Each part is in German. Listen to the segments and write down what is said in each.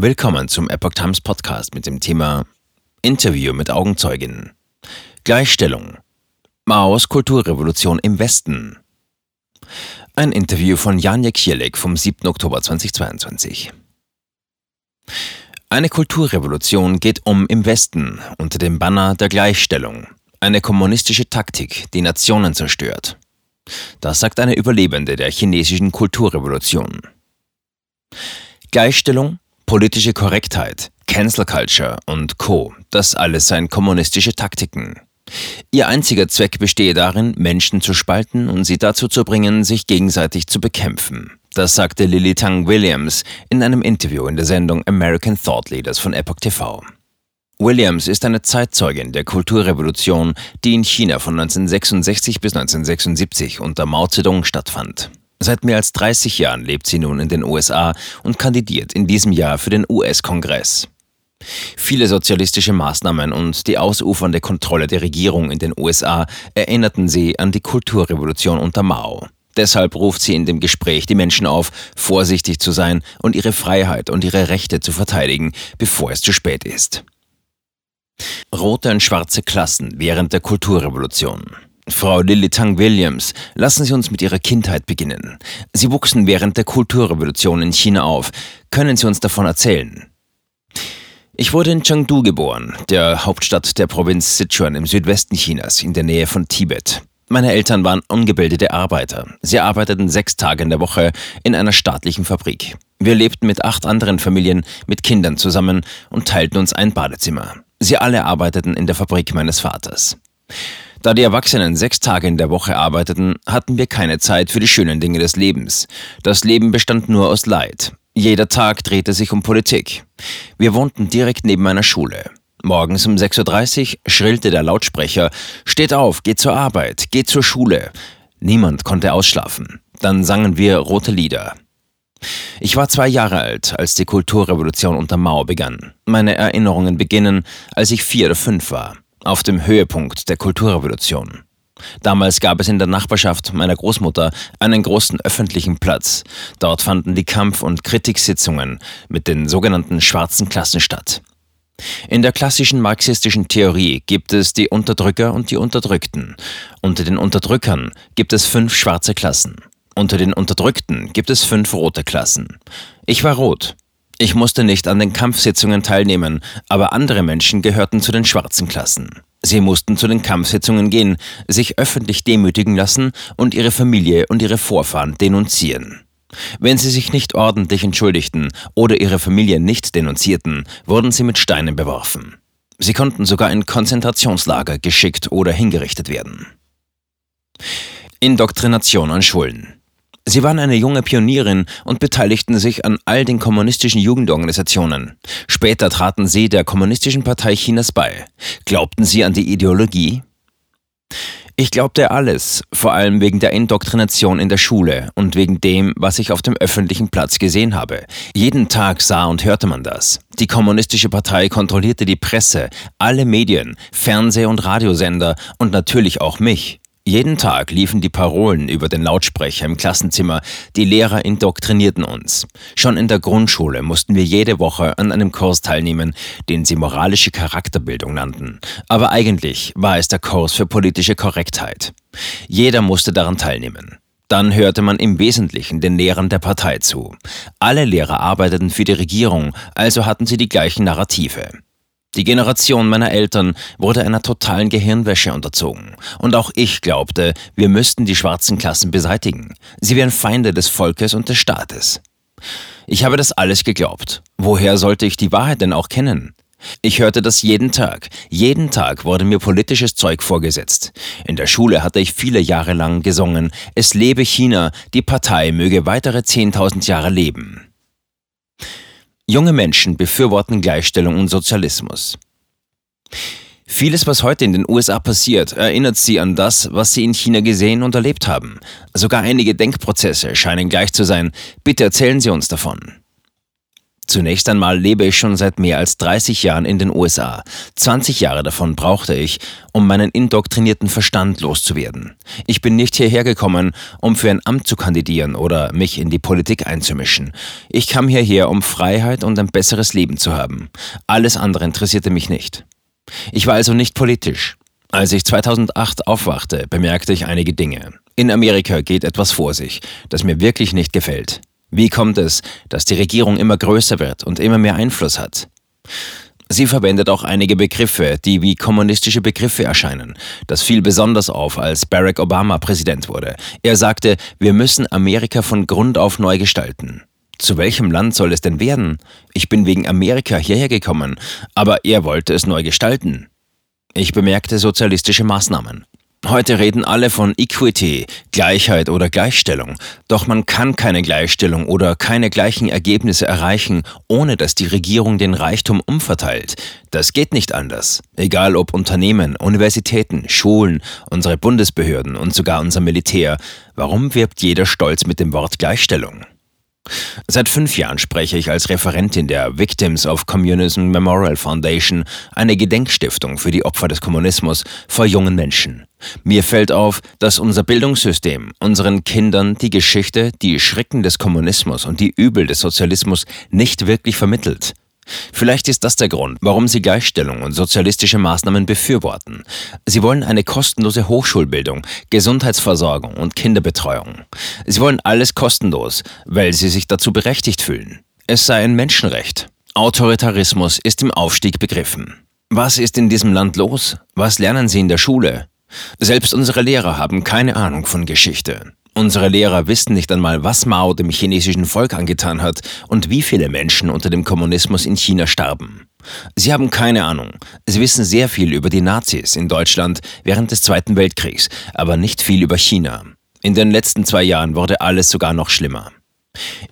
Willkommen zum Epoch Times Podcast mit dem Thema Interview mit Augenzeuginnen. Gleichstellung. Maos Kulturrevolution im Westen. Ein Interview von Janja Kierlek vom 7. Oktober 2022. Eine Kulturrevolution geht um im Westen unter dem Banner der Gleichstellung. Eine kommunistische Taktik, die Nationen zerstört. Das sagt eine Überlebende der chinesischen Kulturrevolution. Gleichstellung, politische Korrektheit, Cancel Culture und Co. Das alles seien kommunistische Taktiken. Ihr einziger Zweck bestehe darin, Menschen zu spalten und sie dazu zu bringen, sich gegenseitig zu bekämpfen. Das sagte Lily Tang Williams in einem Interview in der Sendung American Thought Leaders von Epoch TV. Williams ist eine Zeitzeugin der Kulturrevolution, die in China von 1966 bis 1976 unter Mao Zedong stattfand. Seit mehr als 30 Jahren lebt sie nun in den USA und kandidiert in diesem Jahr für den US-Kongress. Viele sozialistische Maßnahmen und die ausufernde Kontrolle der Regierung in den USA erinnerten sie an die Kulturrevolution unter Mao. Deshalb ruft sie in dem Gespräch die Menschen auf, vorsichtig zu sein und ihre Freiheit und ihre Rechte zu verteidigen, bevor es zu spät ist. Rote und schwarze Klassen während der Kulturrevolution. Frau Lily Tang Williams, lassen Sie uns mit Ihrer Kindheit beginnen. Sie wuchsen während der Kulturrevolution in China auf. Können Sie uns davon erzählen? Ich wurde in Chengdu geboren, der Hauptstadt der Provinz Sichuan im Südwesten Chinas, in der Nähe von Tibet. Meine Eltern waren ungebildete Arbeiter. Sie arbeiteten sechs Tage in der Woche in einer staatlichen Fabrik. Wir lebten mit acht anderen Familien mit Kindern zusammen und teilten uns ein Badezimmer. Sie alle arbeiteten in der Fabrik meines Vaters. Da die Erwachsenen sechs Tage in der Woche arbeiteten, hatten wir keine Zeit für die schönen Dinge des Lebens. Das Leben bestand nur aus Leid. Jeder Tag drehte sich um Politik. Wir wohnten direkt neben einer Schule. Morgens um 6.30 Uhr schrillte der Lautsprecher, Steht auf, geht zur Arbeit, geht zur Schule. Niemand konnte ausschlafen. Dann sangen wir rote Lieder. Ich war zwei Jahre alt, als die Kulturrevolution unter Mao begann. Meine Erinnerungen beginnen, als ich vier oder fünf war, auf dem Höhepunkt der Kulturrevolution. Damals gab es in der Nachbarschaft meiner Großmutter einen großen öffentlichen Platz. Dort fanden die Kampf- und Kritiksitzungen mit den sogenannten schwarzen Klassen statt. In der klassischen marxistischen Theorie gibt es die Unterdrücker und die Unterdrückten. Unter den Unterdrückern gibt es fünf schwarze Klassen. Unter den Unterdrückten gibt es fünf rote Klassen. Ich war rot. Ich musste nicht an den Kampfsitzungen teilnehmen, aber andere Menschen gehörten zu den schwarzen Klassen. Sie mussten zu den Kampfsitzungen gehen, sich öffentlich demütigen lassen und ihre Familie und ihre Vorfahren denunzieren. Wenn sie sich nicht ordentlich entschuldigten oder ihre Familie nicht denunzierten, wurden sie mit Steinen beworfen. Sie konnten sogar in Konzentrationslager geschickt oder hingerichtet werden. Indoktrination an Schulen. Sie waren eine junge Pionierin und beteiligten sich an all den kommunistischen Jugendorganisationen. Später traten sie der Kommunistischen Partei Chinas bei. Glaubten sie an die Ideologie? Ich glaubte alles, vor allem wegen der Indoktrination in der Schule und wegen dem, was ich auf dem öffentlichen Platz gesehen habe. Jeden Tag sah und hörte man das. Die Kommunistische Partei kontrollierte die Presse, alle Medien, Fernseh- und Radiosender und natürlich auch mich. Jeden Tag liefen die Parolen über den Lautsprecher im Klassenzimmer, die Lehrer indoktrinierten uns. Schon in der Grundschule mussten wir jede Woche an einem Kurs teilnehmen, den sie moralische Charakterbildung nannten. Aber eigentlich war es der Kurs für politische Korrektheit. Jeder musste daran teilnehmen. Dann hörte man im Wesentlichen den Lehrern der Partei zu. Alle Lehrer arbeiteten für die Regierung, also hatten sie die gleichen Narrative. Die Generation meiner Eltern wurde einer totalen Gehirnwäsche unterzogen. Und auch ich glaubte, wir müssten die schwarzen Klassen beseitigen. Sie wären Feinde des Volkes und des Staates. Ich habe das alles geglaubt. Woher sollte ich die Wahrheit denn auch kennen? Ich hörte das jeden Tag. Jeden Tag wurde mir politisches Zeug vorgesetzt. In der Schule hatte ich viele Jahre lang gesungen, es lebe China, die Partei möge weitere 10.000 Jahre leben. Junge Menschen befürworten Gleichstellung und Sozialismus. Vieles, was heute in den USA passiert, erinnert sie an das, was sie in China gesehen und erlebt haben. Sogar einige Denkprozesse scheinen gleich zu sein. Bitte erzählen Sie uns davon. Zunächst einmal lebe ich schon seit mehr als 30 Jahren in den USA. 20 Jahre davon brauchte ich, um meinen indoktrinierten Verstand loszuwerden. Ich bin nicht hierher gekommen, um für ein Amt zu kandidieren oder mich in die Politik einzumischen. Ich kam hierher, um Freiheit und ein besseres Leben zu haben. Alles andere interessierte mich nicht. Ich war also nicht politisch. Als ich 2008 aufwachte, bemerkte ich einige Dinge. In Amerika geht etwas vor sich, das mir wirklich nicht gefällt. Wie kommt es, dass die Regierung immer größer wird und immer mehr Einfluss hat? Sie verwendet auch einige Begriffe, die wie kommunistische Begriffe erscheinen. Das fiel besonders auf, als Barack Obama Präsident wurde. Er sagte, wir müssen Amerika von Grund auf neu gestalten. Zu welchem Land soll es denn werden? Ich bin wegen Amerika hierher gekommen, aber er wollte es neu gestalten. Ich bemerkte sozialistische Maßnahmen. Heute reden alle von Equity, Gleichheit oder Gleichstellung. Doch man kann keine Gleichstellung oder keine gleichen Ergebnisse erreichen, ohne dass die Regierung den Reichtum umverteilt. Das geht nicht anders. Egal ob Unternehmen, Universitäten, Schulen, unsere Bundesbehörden und sogar unser Militär. Warum wirbt jeder stolz mit dem Wort Gleichstellung? Seit fünf Jahren spreche ich als Referentin der Victims of Communism Memorial Foundation, eine Gedenkstiftung für die Opfer des Kommunismus vor jungen Menschen. Mir fällt auf, dass unser Bildungssystem unseren Kindern die Geschichte, die Schrecken des Kommunismus und die Übel des Sozialismus nicht wirklich vermittelt. Vielleicht ist das der Grund, warum sie Gleichstellung und sozialistische Maßnahmen befürworten. Sie wollen eine kostenlose Hochschulbildung, Gesundheitsversorgung und Kinderbetreuung. Sie wollen alles kostenlos, weil sie sich dazu berechtigt fühlen. Es sei ein Menschenrecht. Autoritarismus ist im Aufstieg begriffen. Was ist in diesem Land los? Was lernen sie in der Schule? Selbst unsere Lehrer haben keine Ahnung von Geschichte. Unsere Lehrer wissen nicht einmal, was Mao dem chinesischen Volk angetan hat und wie viele Menschen unter dem Kommunismus in China starben. Sie haben keine Ahnung. Sie wissen sehr viel über die Nazis in Deutschland während des Zweiten Weltkriegs, aber nicht viel über China. In den letzten zwei Jahren wurde alles sogar noch schlimmer.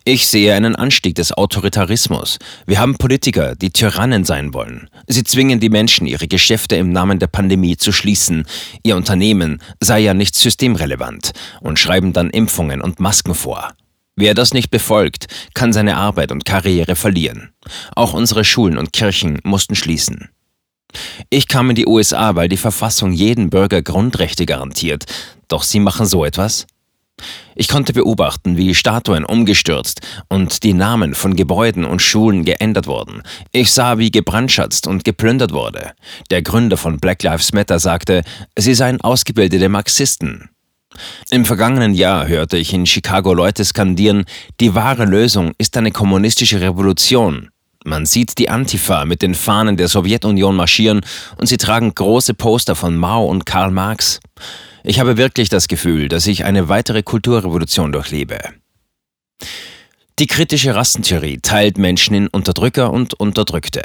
Ich sehe einen Anstieg des Autoritarismus. Wir haben Politiker, die Tyrannen sein wollen. Sie zwingen die Menschen, ihre Geschäfte im Namen der Pandemie zu schließen. Ihr Unternehmen sei ja nicht systemrelevant und schreiben dann Impfungen und Masken vor. Wer das nicht befolgt, kann seine Arbeit und Karriere verlieren. Auch unsere Schulen und Kirchen mussten schließen. Ich kam in die USA, weil die Verfassung jeden Bürger Grundrechte garantiert. Doch sie machen so etwas? Ich konnte beobachten, wie Statuen umgestürzt und die Namen von Gebäuden und Schulen geändert wurden. Ich sah, wie gebrandschatzt und geplündert wurde. Der Gründer von Black Lives Matter sagte, sie seien ausgebildete Marxisten. Im vergangenen Jahr hörte ich in Chicago Leute skandieren, die wahre Lösung ist eine kommunistische Revolution. Man sieht die Antifa mit den Fahnen der Sowjetunion marschieren und sie tragen große Poster von Mao und Karl Marx. Ich habe wirklich das Gefühl, dass ich eine weitere Kulturrevolution durchlebe. Die kritische Rassentheorie teilt Menschen in Unterdrücker und Unterdrückte.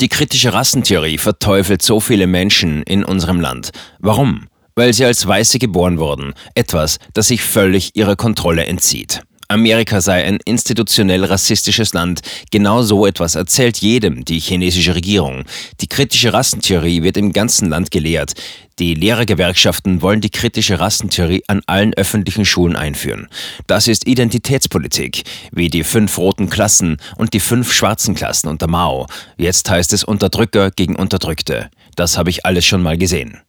Die kritische Rassentheorie verteufelt so viele Menschen in unserem Land. Warum? Weil sie als Weiße geboren wurden, etwas, das sich völlig ihrer Kontrolle entzieht. Amerika sei ein institutionell rassistisches Land. Genau so etwas erzählt jedem die chinesische Regierung. Die kritische Rassentheorie wird im ganzen Land gelehrt. Die Lehrergewerkschaften wollen die kritische Rassentheorie an allen öffentlichen Schulen einführen. Das ist Identitätspolitik, wie die fünf roten Klassen und die fünf schwarzen Klassen unter Mao. Jetzt heißt es Unterdrücker gegen Unterdrückte. Das habe ich alles schon mal gesehen.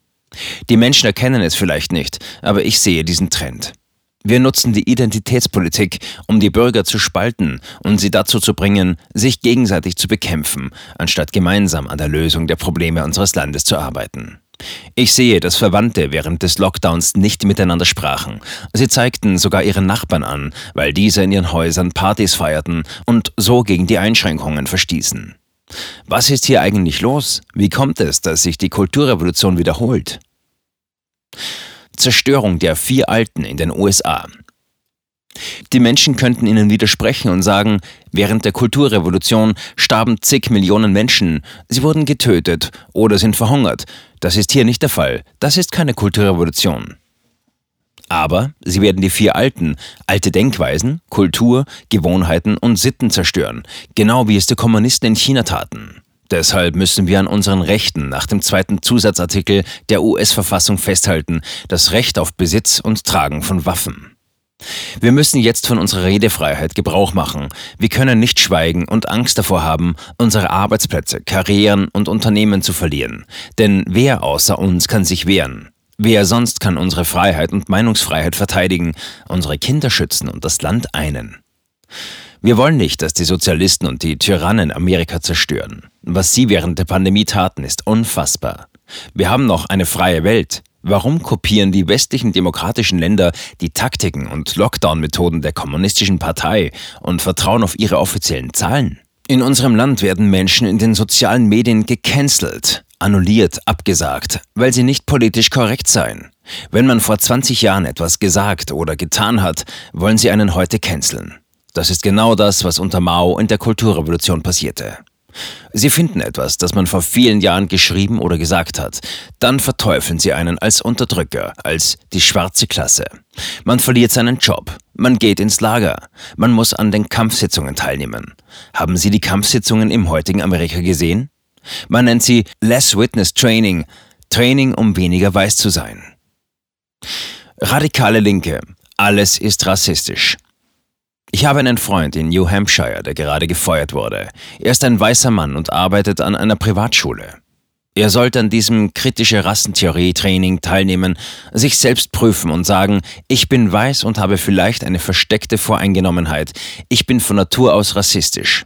Die Menschen erkennen es vielleicht nicht, aber ich sehe diesen Trend. Wir nutzen die Identitätspolitik, um die Bürger zu spalten und sie dazu zu bringen, sich gegenseitig zu bekämpfen, anstatt gemeinsam an der Lösung der Probleme unseres Landes zu arbeiten. Ich sehe, dass Verwandte während des Lockdowns nicht miteinander sprachen. Sie zeigten sogar ihren Nachbarn an, weil diese in ihren Häusern Partys feierten und so gegen die Einschränkungen verstießen. Was ist hier eigentlich los? Wie kommt es, dass sich die Kulturrevolution wiederholt? Zerstörung der vier Alten in den USA. Die Menschen könnten ihnen widersprechen und sagen, während der Kulturrevolution starben zig Millionen Menschen, sie wurden getötet oder sind verhungert. Das ist hier nicht der Fall. Das ist keine Kulturrevolution. Aber sie werden die vier Alten, alte Denkweisen, Kultur, Gewohnheiten und Sitten zerstören, genau wie es die Kommunisten in China taten. Deshalb müssen wir an unseren Rechten nach dem zweiten Zusatzartikel der US-Verfassung festhalten, das Recht auf Besitz und Tragen von Waffen. Wir müssen jetzt von unserer Redefreiheit Gebrauch machen. Wir können nicht schweigen und Angst davor haben, unsere Arbeitsplätze, Karrieren und Unternehmen zu verlieren. Denn wer außer uns kann sich wehren? Wer sonst kann unsere Freiheit und Meinungsfreiheit verteidigen, unsere Kinder schützen und das Land einen? Wir wollen nicht, dass die Sozialisten und die Tyrannen Amerika zerstören. Was sie während der Pandemie taten, ist unfassbar. Wir haben noch eine freie Welt. Warum kopieren die westlichen demokratischen Länder die Taktiken und Lockdown-Methoden der kommunistischen Partei und vertrauen auf ihre offiziellen Zahlen? In unserem Land werden Menschen in den sozialen Medien gecancelt, annulliert, abgesagt, weil sie nicht politisch korrekt seien. Wenn man vor 20 Jahren etwas gesagt oder getan hat, wollen sie einen heute canceln. Das ist genau das, was unter Mao in der Kulturrevolution passierte. Sie finden etwas, das man vor vielen Jahren geschrieben oder gesagt hat. Dann verteufeln sie einen als Unterdrücker, als die schwarze Klasse. Man verliert seinen Job. Man geht ins Lager. Man muss an den Kampfsitzungen teilnehmen. Haben Sie die Kampfsitzungen im heutigen Amerika gesehen? Man nennt sie Less Witness Training, Training, um weniger weiß zu sein. Radikale Linke. Alles ist rassistisch. Ich habe einen Freund in New Hampshire, der gerade gefeuert wurde. Er ist ein weißer Mann und arbeitet an einer Privatschule. Er sollte an diesem kritische Rassentheorie-Training teilnehmen, sich selbst prüfen und sagen, ich bin weiß und habe vielleicht eine versteckte Voreingenommenheit, ich bin von Natur aus rassistisch.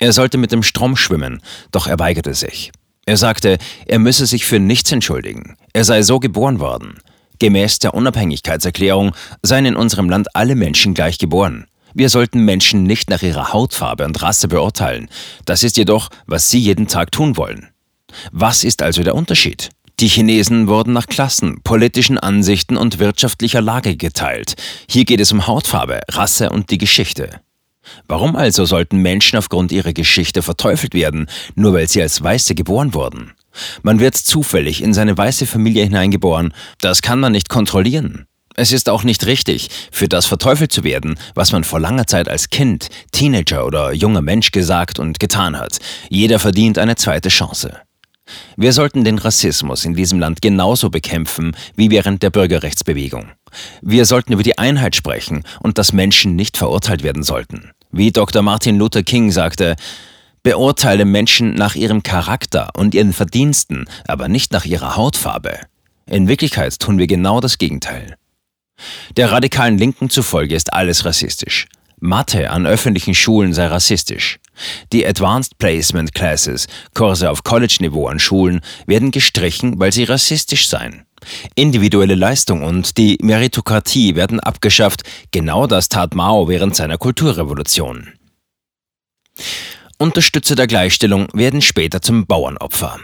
Er sollte mit dem Strom schwimmen, doch er weigerte sich. Er sagte, er müsse sich für nichts entschuldigen, er sei so geboren worden. Gemäß der Unabhängigkeitserklärung seien in unserem Land alle Menschen gleich geboren. Wir sollten Menschen nicht nach ihrer Hautfarbe und Rasse beurteilen. Das ist jedoch, was sie jeden Tag tun wollen. Was ist also der Unterschied? Die Chinesen wurden nach Klassen, politischen Ansichten und wirtschaftlicher Lage geteilt. Hier geht es um Hautfarbe, Rasse und die Geschichte. Warum also sollten Menschen aufgrund ihrer Geschichte verteufelt werden, nur weil sie als Weiße geboren wurden? Man wird zufällig in seine weiße Familie hineingeboren, das kann man nicht kontrollieren. Es ist auch nicht richtig, für das verteufelt zu werden, was man vor langer Zeit als Kind, Teenager oder junger Mensch gesagt und getan hat. Jeder verdient eine zweite Chance. Wir sollten den Rassismus in diesem Land genauso bekämpfen wie während der Bürgerrechtsbewegung. Wir sollten über die Einheit sprechen und dass Menschen nicht verurteilt werden sollten. Wie Dr. Martin Luther King sagte, beurteile Menschen nach ihrem Charakter und ihren Verdiensten, aber nicht nach ihrer Hautfarbe. In Wirklichkeit tun wir genau das Gegenteil. Der radikalen Linken zufolge ist alles rassistisch. Mathe an öffentlichen Schulen sei rassistisch. Die Advanced Placement Classes, Kurse auf College-Niveau an Schulen, werden gestrichen, weil sie rassistisch seien. Individuelle Leistung und die Meritokratie werden abgeschafft, genau das tat Mao während seiner Kulturrevolution. Unterstützer der Gleichstellung werden später zum Bauernopfer.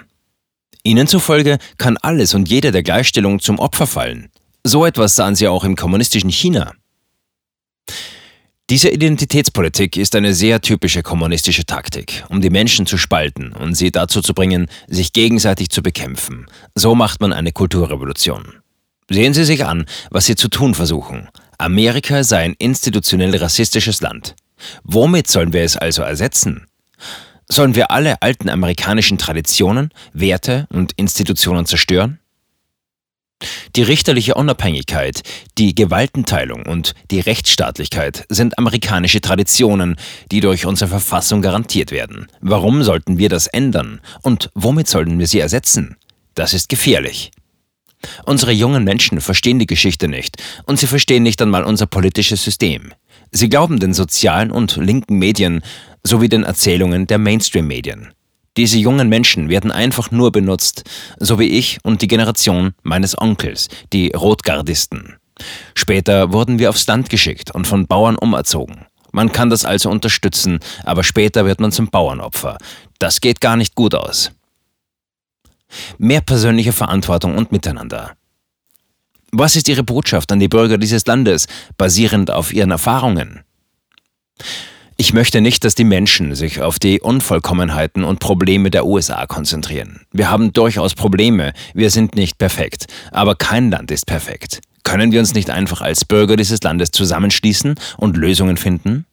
Ihnen zufolge kann alles und jeder der Gleichstellung zum Opfer fallen. So etwas sahen sie auch im kommunistischen China. Diese Identitätspolitik ist eine sehr typische kommunistische Taktik, um die Menschen zu spalten und sie dazu zu bringen, sich gegenseitig zu bekämpfen. So macht man eine Kulturrevolution. Sehen Sie sich an, was Sie zu tun versuchen. Amerika sei ein institutionell rassistisches Land. Womit sollen wir es also ersetzen? Sollen wir alle alten amerikanischen Traditionen, Werte und Institutionen zerstören? Die richterliche Unabhängigkeit, die Gewaltenteilung und die Rechtsstaatlichkeit sind amerikanische Traditionen, die durch unsere Verfassung garantiert werden. Warum sollten wir das ändern und womit sollten wir sie ersetzen? Das ist gefährlich. Unsere jungen Menschen verstehen die Geschichte nicht und sie verstehen nicht einmal unser politisches System. Sie glauben den sozialen und linken Medien sowie den Erzählungen der Mainstream-Medien. Diese jungen Menschen werden einfach nur benutzt, so wie ich und die Generation meines Onkels, die Rotgardisten. Später wurden wir aufs Land geschickt und von Bauern umerzogen. Man kann das also unterstützen, aber später wird man zum Bauernopfer. Das geht gar nicht gut aus. Mehr persönliche Verantwortung und Miteinander. Was ist Ihre Botschaft an die Bürger dieses Landes, basierend auf Ihren Erfahrungen? Ich möchte nicht, dass die Menschen sich auf die Unvollkommenheiten und Probleme der USA konzentrieren. Wir haben durchaus Probleme, wir sind nicht perfekt, aber kein Land ist perfekt. Können wir uns nicht einfach als Bürger dieses Landes zusammenschließen und Lösungen finden?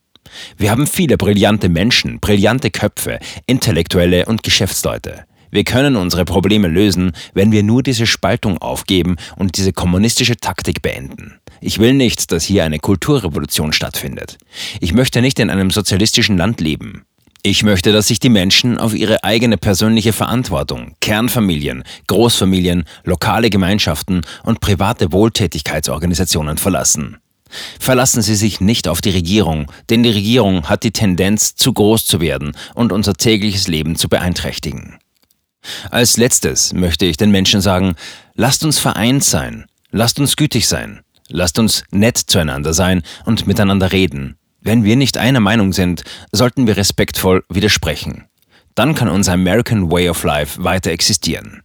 Wir haben viele brillante Menschen, brillante Köpfe, Intellektuelle und Geschäftsleute. Wir können unsere Probleme lösen, wenn wir nur diese Spaltung aufgeben und diese kommunistische Taktik beenden. Ich will nicht, dass hier eine Kulturrevolution stattfindet. Ich möchte nicht in einem sozialistischen Land leben. Ich möchte, dass sich die Menschen auf ihre eigene persönliche Verantwortung, Kernfamilien, Großfamilien, lokale Gemeinschaften und private Wohltätigkeitsorganisationen verlassen. Verlassen Sie sich nicht auf die Regierung, denn die Regierung hat die Tendenz, zu groß zu werden und unser tägliches Leben zu beeinträchtigen. Als letztes möchte ich den Menschen sagen, lasst uns vereint sein, lasst uns gütig sein, lasst uns nett zueinander sein und miteinander reden. Wenn wir nicht einer Meinung sind, sollten wir respektvoll widersprechen. Dann kann unser American Way of Life weiter existieren.